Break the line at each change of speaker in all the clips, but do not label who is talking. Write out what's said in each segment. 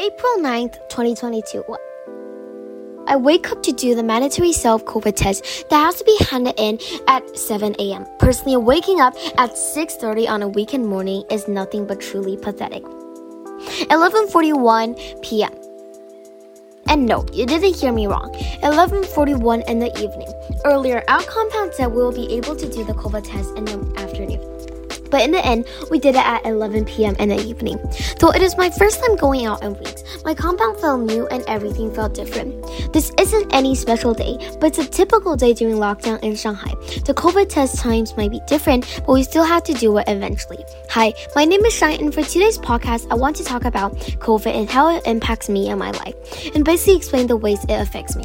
April 9th, 2022. I wake up to do the mandatory self COVID test that has to be handed in at 7 a.m. Personally, waking up at 6:30 on a weekend morning is nothing but truly pathetic. 11:41 p.m. And no, you didn't hear me wrong. 11:41 in the evening. Earlier, our compound said we will be able to do the COVID test in the afternoon. But in the end, we did it at 11 p.m. in the evening. Though it is my first time going out in weeks, my compound felt new and everything felt different. This isn't any special day, but it's a typical day during lockdown in Shanghai. The COVID test times might be different, but we still have to do it eventually. Hi, my name is Shine, and for today's podcast, I want to talk about COVID and how it impacts me and my life, and basically explain the ways it affects me.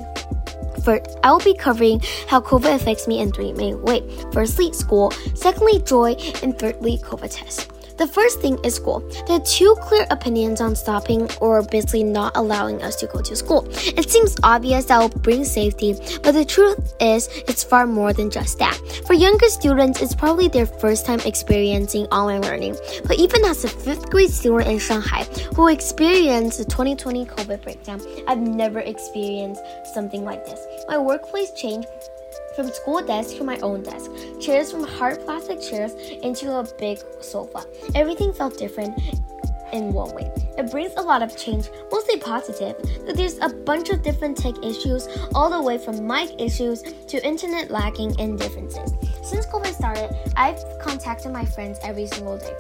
First, I will be covering how COVID affects me in three main ways. Firstly, school, secondly, joy, and thirdly, COVID test. The first thing is school. There are two clear opinions on stopping or basically not allowing us to go to school. It seems obvious that will bring safety, but the truth is it's far more than just that. For younger students, it's probably their first time experiencing online learning. But even as a fifth grade student in Shanghai who experienced the 2020 COVID breakdown, I've never experienced something like this. My workplace changed from school desk to my own desk, chairs from hard plastic chairs into a big sofa. Everything felt different in one way. It brings a lot of change, mostly positive. But there's a bunch of different tech issues, all the way from mic issues to internet lagging and differences. Since COVID started, I've contacted my friends every single day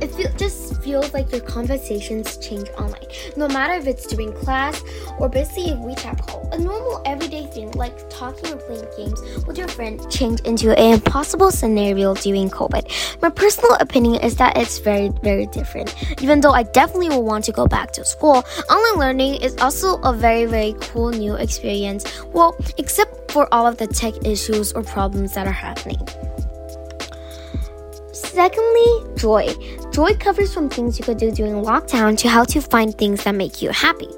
it feel, just feels like your conversations change online. No matter if it's during class or basically a WeChat call, a normal everyday thing like talking or playing games with your friend changed into an impossible scenario during COVID. My personal opinion is that it's very, very different. Even though I definitely will want to go back to school, online learning is also a very, very cool new experience. Well, except for all of the tech issues or problems that are happening. Secondly, joy. Joy covers from things you could do during lockdown to how to find things that make you happy.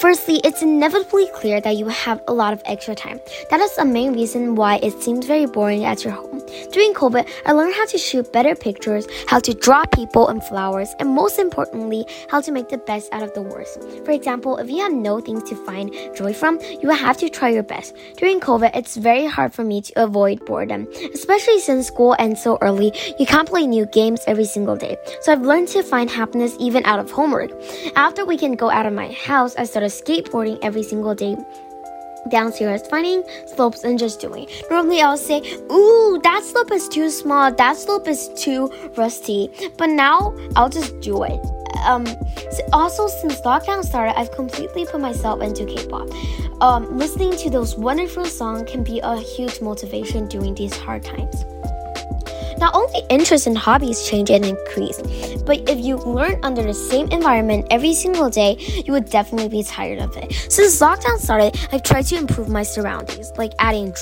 Firstly, it's inevitably clear that you have a lot of extra time. That is the main reason why it seems very boring at your home. During COVID, I learned how to shoot better pictures, how to draw people and flowers, and most importantly, how to make the best out of the worst. For example, if you have no things to find joy from, you will have to try your best. During COVID, it's very hard for me to avoid boredom, especially since school ends so early. You can't play new games every single day. So I've learned to find happiness even out of homework. After we can go out of my house, I started skateboarding every single day downstairs, finding slopes and just doing. Normally, I'll say, Ooh, that slope is too small, that slope is too rusty. But now, I'll just do it. Um, also, since lockdown started, I've completely put myself into K pop. Um, listening to those wonderful songs can be a huge motivation during these hard times. Not only interests and hobbies change and increase, but if you learn under the same environment every single day, you would definitely be tired of it. Since lockdown started, I've tried to improve my surroundings, like adding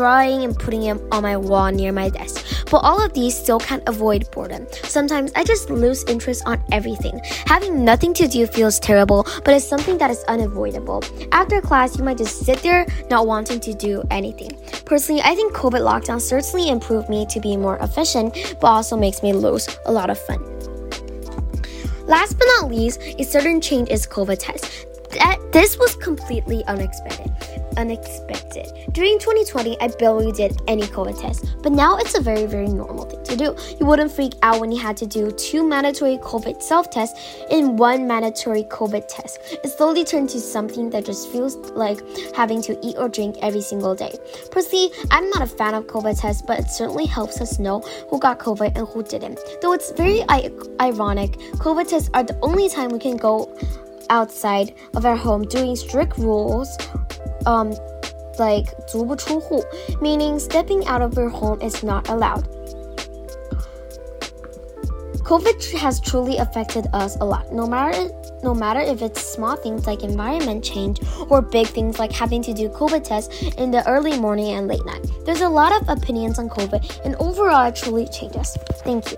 drawing and putting it on my wall near my desk. But all of these still can't avoid boredom. Sometimes I just lose interest on everything. Having nothing to do feels terrible, but it's something that is unavoidable. After class, you might just sit there not wanting to do anything. Personally, I think COVID lockdown certainly improved me to be more efficient, but also makes me lose a lot of fun. Last but not least, a certain change is COVID test. That this was completely unexpected unexpected. During 2020, I barely did any COVID tests, but now it's a very, very normal thing to do. You wouldn't freak out when you had to do two mandatory COVID self tests in one mandatory COVID test. It slowly turned to something that just feels like having to eat or drink every single day. Personally, I'm not a fan of COVID tests, but it certainly helps us know who got COVID and who didn't. Though it's very I- ironic, COVID tests are the only time we can go outside of our home doing strict rules um, like 足不出户, meaning stepping out of your home is not allowed. COVID has truly affected us a lot. No matter no matter if it's small things like environment change or big things like having to do COVID tests in the early morning and late night. There's a lot of opinions on COVID and overall it truly changes. Thank you.